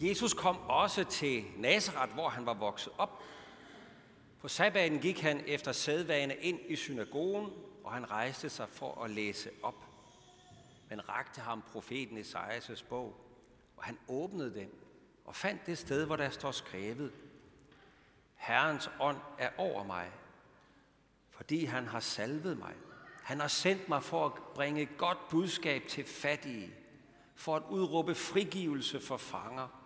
Jesus kom også til Nazareth, hvor han var vokset op. På sabbaten gik han efter sædvane ind i synagogen, og han rejste sig for at læse op. Men rakte ham profeten Esajas bog, og han åbnede den og fandt det sted, hvor der står skrevet, Herrens ånd er over mig, fordi han har salvet mig. Han har sendt mig for at bringe godt budskab til fattige, for at udråbe frigivelse for fanger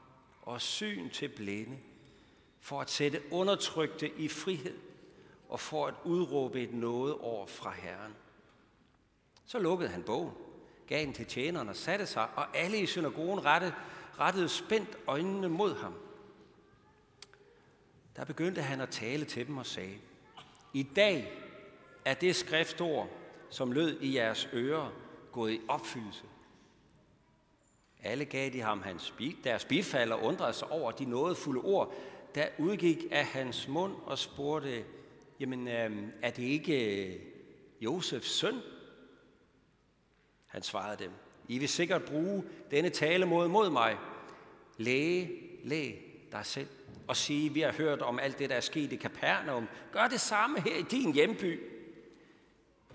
og syn til blinde, for at sætte undertrykte i frihed og for at udråbe et noget over fra Herren. Så lukkede han bogen, gav den til tjeneren og satte sig, og alle i synagogen rettede, rettede spændt øjnene mod ham. Der begyndte han at tale til dem og sagde, I dag er det skriftord, som lød i jeres ører, gået i opfyldelse. Alle gav de ham hans, deres bifald og undrede sig over de nådefulde ord, der udgik af hans mund og spurgte, jamen øh, er det ikke øh, Josefs søn? Han svarede dem, I vil sikkert bruge denne tale mod, mod mig. Læge, læg dig selv og sige, vi har hørt om alt det, der er sket i Kapernaum. Gør det samme her i din hjemby.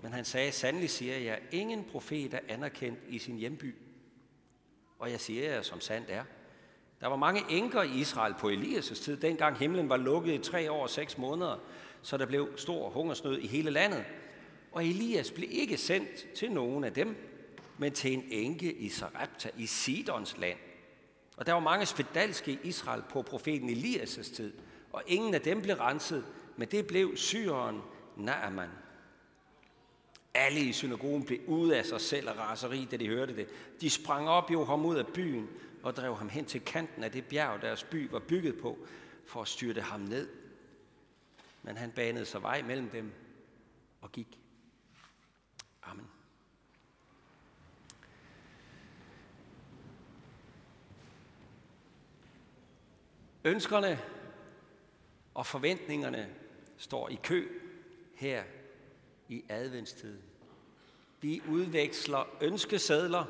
Men han sagde, sandelig siger jeg, ingen profet er anerkendt i sin hjemby. Og jeg siger jer, som sandt er. Der var mange enker i Israel på Elias' tid, dengang himlen var lukket i tre år og seks måneder, så der blev stor hungersnød i hele landet. Og Elias blev ikke sendt til nogen af dem, men til en enke i Sarepta i Sidons land. Og der var mange spedalske i Israel på profeten Elias' tid, og ingen af dem blev renset, men det blev syren Naaman. Alle i synagogen blev ude af sig selv og raseri, da de hørte det. De sprang op, jo ham ud af byen og drev ham hen til kanten af det bjerg, deres by var bygget på, for at styrte ham ned. Men han banede sig vej mellem dem og gik. Amen. Ønskerne og forventningerne står i kø her i adventstiden. Vi udveksler ønskesedler,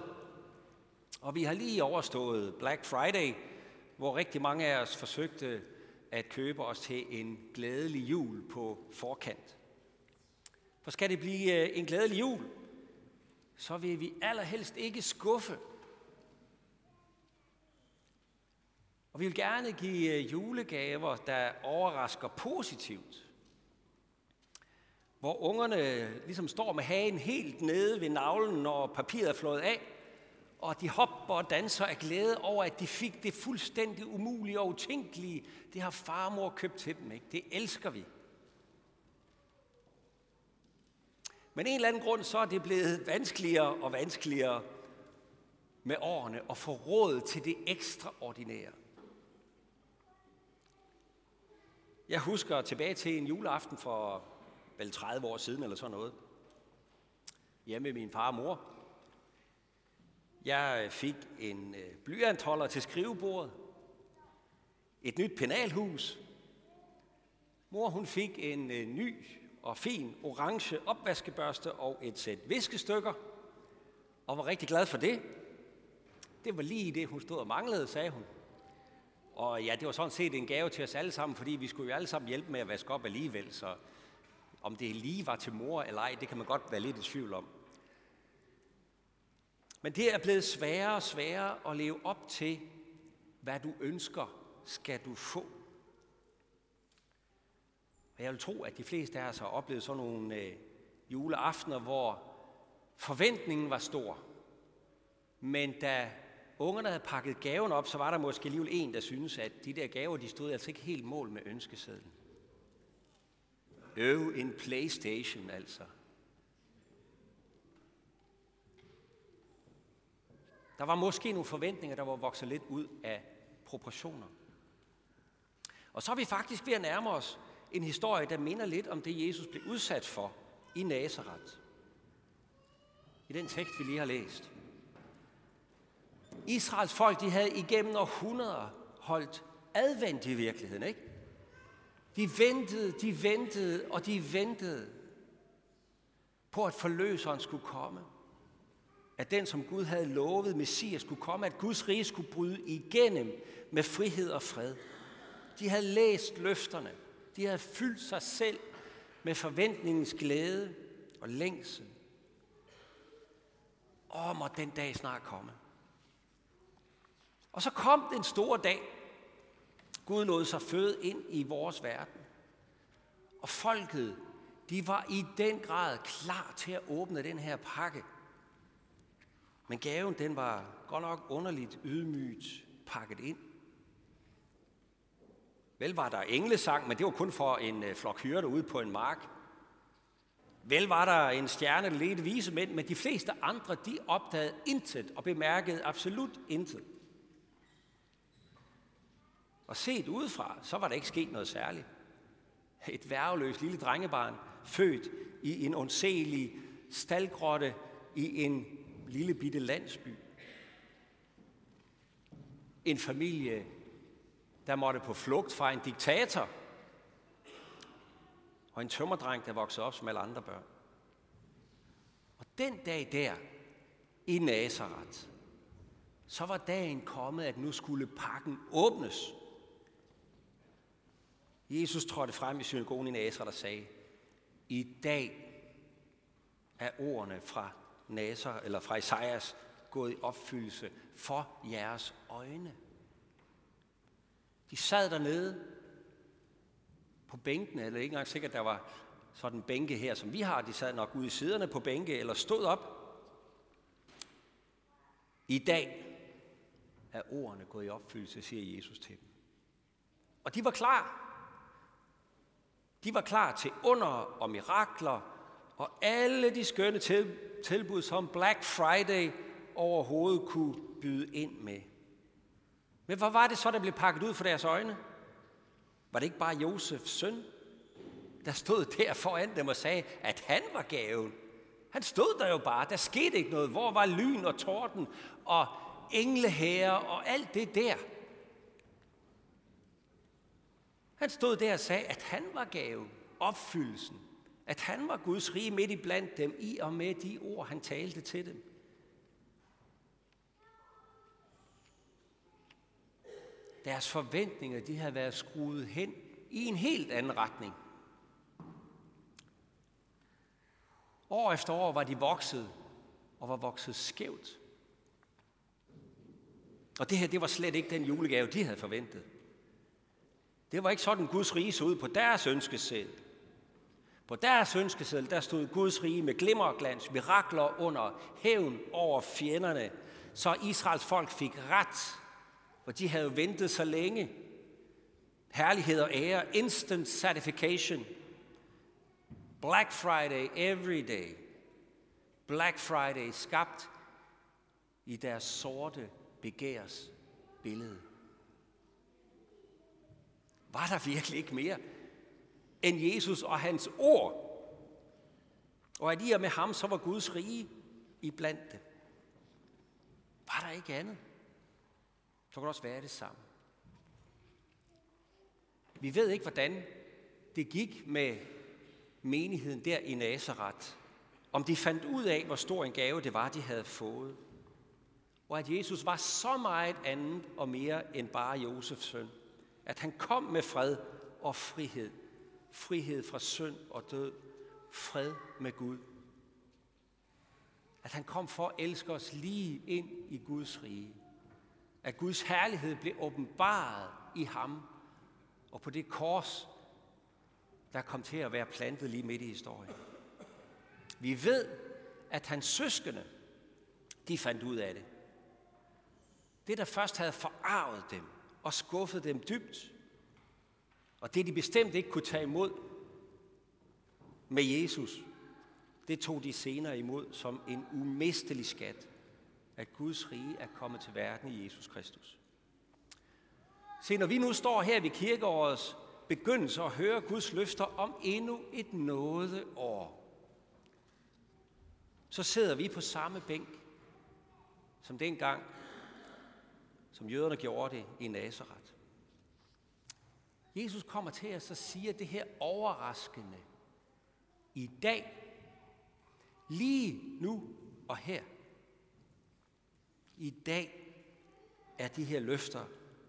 og vi har lige overstået Black Friday, hvor rigtig mange af os forsøgte at købe os til en glædelig jul på forkant. For skal det blive øh, en glædelig jul, så vil vi allerhelst ikke skuffe. Og vi vil gerne give øh, julegaver, der overrasker positivt hvor ungerne ligesom står med hagen helt nede ved navlen, når papiret er flået af, og de hopper og danser af glæde over, at de fik det fuldstændig umulige og utænkelige. Det har farmor købt til dem, ikke? Det elsker vi. Men en eller anden grund, så er det blevet vanskeligere og vanskeligere med årene at få råd til det ekstraordinære. Jeg husker tilbage til en juleaften for vel 30 år siden eller sådan noget. Hjemme med min far og mor. Jeg øh, fik en øh, blyantholder til skrivebordet. Et nyt penalhus. Mor hun fik en øh, ny og fin orange opvaskebørste og et sæt viskestykker. Og var rigtig glad for det. Det var lige det, hun stod og manglede, sagde hun. Og ja, det var sådan set en gave til os alle sammen, fordi vi skulle jo alle sammen hjælpe med at vaske op alligevel. Så om det lige var til mor eller ej, det kan man godt være lidt i tvivl om. Men det er blevet sværere og sværere at leve op til, hvad du ønsker, skal du få. Og jeg vil tro, at de fleste af os har oplevet sådan nogle øh, juleaftener, hvor forventningen var stor. Men da ungerne havde pakket gaven op, så var der måske alligevel en, der synes, at de der gaver, de stod altså ikke helt mål med ønskesedlen. Øv en Playstation altså. Der var måske nogle forventninger, der var vokset lidt ud af proportioner. Og så er vi faktisk ved at nærme os en historie, der minder lidt om det, Jesus blev udsat for i Nazareth. I den tekst, vi lige har læst. Israels folk, de havde igennem århundreder holdt advendt i virkeligheden, ikke? De ventede, de ventede, og de ventede på, at forløseren skulle komme. at den, som Gud havde lovet, Messias, skulle komme, at Guds rige skulle bryde igennem med frihed og fred. De havde læst løfterne. De havde fyldt sig selv med forventningens glæde og længsel. Åh, må den dag snart komme. Og så kom den store dag. Gud nåede sig føde ind i vores verden. Og folket, de var i den grad klar til at åbne den her pakke. Men gaven, den var godt nok underligt ydmygt pakket ind. Vel var der englesang, men det var kun for en øh, flok hyrde ude på en mark. Vel var der en stjerne, der ledte vise mænd, men de fleste andre, de opdagede intet og bemærkede absolut intet. Og set udefra, så var der ikke sket noget særligt. Et værveløst lille drengebarn, født i en ondselig staldgrotte i en lille bitte landsby. En familie, der måtte på flugt fra en diktator, og en tømmerdreng, der voksede op som alle andre børn. Og den dag der, i Nazareth, så var dagen kommet, at nu skulle pakken åbnes. Jesus trådte frem i synagogen i Nazareth og sagde, i dag er ordene fra Nazar, eller fra Isaias gået i opfyldelse for jeres øjne. De sad dernede på bænkene, eller ikke engang sikkert, der var sådan bænke her, som vi har. De sad nok ude i siderne på bænke, eller stod op. I dag er ordene gået i opfyldelse, siger Jesus til dem. Og de var klar. De var klar til under og mirakler, og alle de skønne tilbud, som Black Friday overhovedet kunne byde ind med. Men hvad var det så, der blev pakket ud for deres øjne? Var det ikke bare Josefs søn, der stod der foran dem og sagde, at han var gaven? Han stod der jo bare. Der skete ikke noget. Hvor var lyn og torden og engleherre og alt det der? Han stod der og sagde, at han var gaven, opfyldelsen. At han var Guds rige midt i blandt dem, i og med de ord, han talte til dem. Deres forventninger, de havde været skruet hen i en helt anden retning. År efter år var de vokset, og var vokset skævt. Og det her, det var slet ikke den julegave, de havde forventet. Det var ikke sådan, Guds rige så ud på deres ønskeseddel. På deres ønskeseddel, der stod Guds rige med glimmer og glans, mirakler under hævn over fjenderne, så Israels folk fik ret for de havde ventet så længe. Herlighed og ære, instant certification. Black Friday every day. Black Friday skabt i deres sorte begærs billede. Var der virkelig ikke mere end Jesus og hans ord? Og at i og med ham, så var Guds rige i blandt dem. Var der ikke andet? så kan det også være det samme. Vi ved ikke, hvordan det gik med menigheden der i Nazareth. Om de fandt ud af, hvor stor en gave det var, de havde fået. Og at Jesus var så meget andet og mere end bare Josefs søn. At han kom med fred og frihed. Frihed fra synd og død. Fred med Gud. At han kom for at elske os lige ind i Guds rige at Guds herlighed blev åbenbaret i ham, og på det kors, der kom til at være plantet lige midt i historien. Vi ved, at hans søskende, de fandt ud af det. Det, der først havde forarvet dem og skuffede dem dybt, og det, de bestemt ikke kunne tage imod med Jesus, det tog de senere imod som en umistelig skat at Guds rige er kommet til verden i Jesus Kristus. Se, når vi nu står her ved kirkeårets begyndelse og hører Guds løfter om endnu et nådeår, så sidder vi på samme bænk som dengang, som jøderne gjorde det i Nazareth. Jesus kommer til os og siger det her overraskende. I dag, lige nu og her, I dag er de her løfter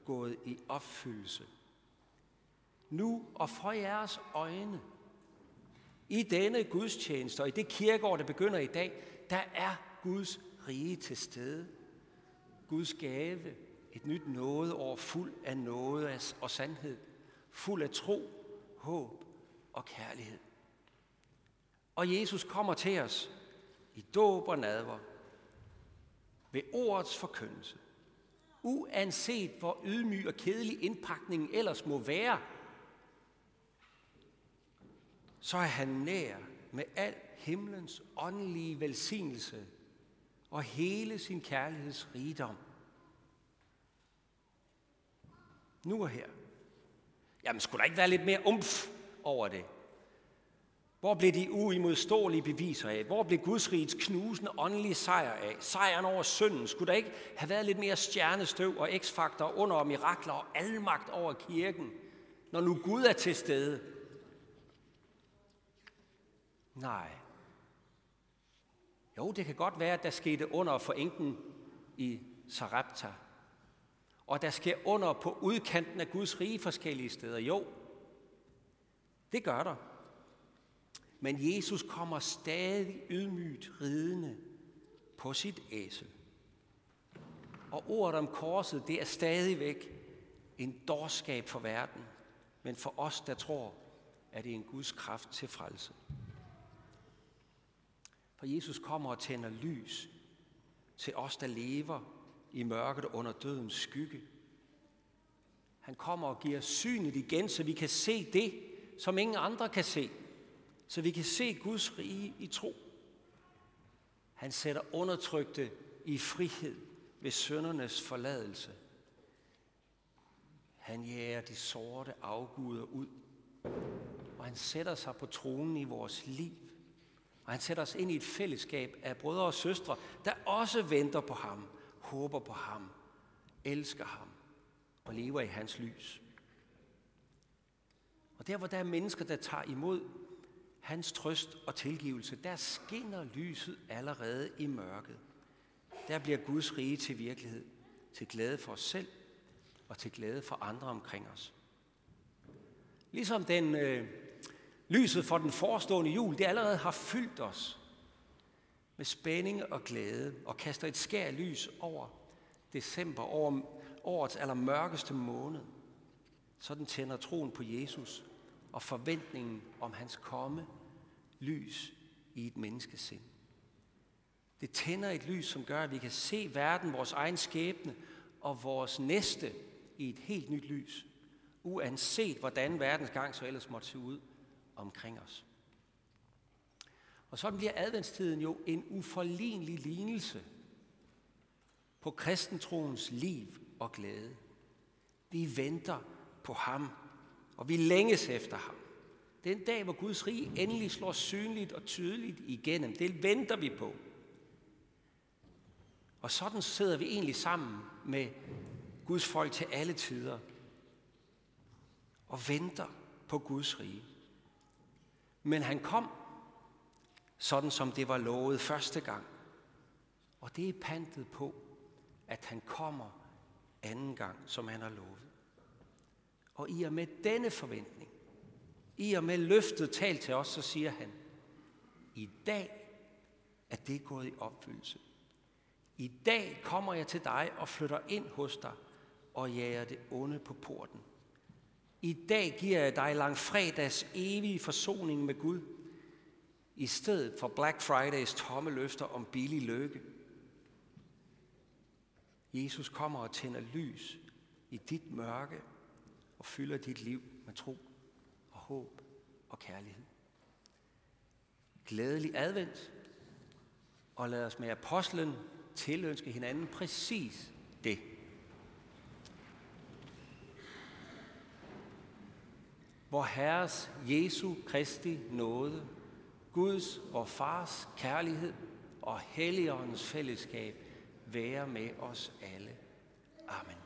gået i opfyldelse. Nu og for jeres øjne, i denne gudstjeneste og i det kirkeår, der begynder i dag, der er Guds rige til stede. Guds gave, et nyt nådeår fuld af nåde og sandhed, fuld af tro, håb og kærlighed. Og Jesus kommer til os i dåb og nadver, ved ordets forkyndelse. Uanset hvor ydmyg og kedelig indpakningen ellers må være, så er han nær med al himlens åndelige velsignelse og hele sin kærligheds rigdom. Nu og her. Jamen, skulle der ikke være lidt mere umf over det? Hvor blev de uimodståelige beviser af? Hvor blev Guds rigets knusende åndelige sejr af? Sejren over synden. Skulle der ikke have været lidt mere stjernestøv og x-faktor under mirakler og almagt over kirken, når nu Gud er til stede? Nej. Jo, det kan godt være, at der skete under for enken i Sarepta. Og der sker under på udkanten af Guds rige forskellige steder. Jo, det gør der. Men Jesus kommer stadig ydmygt ridende på sit æsel. Og ordet om korset, det er stadigvæk en dårskab for verden. Men for os, der tror, er det en Guds kraft til frelse. For Jesus kommer og tænder lys til os, der lever i mørket under dødens skygge. Han kommer og giver synet igen, så vi kan se det, som ingen andre kan se. Så vi kan se Guds rige i tro. Han sætter undertrykte i frihed ved søndernes forladelse. Han jager de sorte afguder ud, og han sætter sig på tronen i vores liv. Og han sætter os ind i et fællesskab af brødre og søstre, der også venter på ham, håber på ham, elsker ham og lever i hans lys. Og der, hvor der er mennesker, der tager imod hans trøst og tilgivelse, der skinner lyset allerede i mørket. Der bliver Guds rige til virkelighed, til glæde for os selv og til glæde for andre omkring os. Ligesom den øh, lyset for den forestående jul, det allerede har fyldt os med spænding og glæde og kaster et skær lys over december, over årets allermørkeste måned. Sådan tænder troen på Jesus og forventningen om hans komme lys i et menneskesind. Det tænder et lys, som gør, at vi kan se verden, vores egen skæbne og vores næste i et helt nyt lys, uanset hvordan verdens gang så ellers måtte se ud omkring os. Og sådan bliver adventstiden jo en uforlignelig lignelse på kristentroens liv og glæde. Vi venter på ham, og vi længes efter ham. Den dag, hvor Guds rige endelig slår synligt og tydeligt igennem, det venter vi på. Og sådan sidder vi egentlig sammen med Guds folk til alle tider og venter på Guds rige. Men han kom, sådan som det var lovet første gang. Og det er pantet på, at han kommer anden gang, som han har lovet. Og i og med denne forventning, i og med løftet talt til os, så siger han, i dag er det gået i opfyldelse. I dag kommer jeg til dig og flytter ind hos dig og jager det onde på porten. I dag giver jeg dig langfredags evige forsoning med Gud, i stedet for Black Fridays tomme løfter om billig lykke. Jesus kommer og tænder lys i dit mørke og fylder dit liv med tro og håb og kærlighed. Glædelig advent, og lad os med apostlen tilønske hinanden præcis det. Hvor Herres Jesu Kristi nåde, Guds og Fars kærlighed og Helligåndens fællesskab være med os alle. Amen.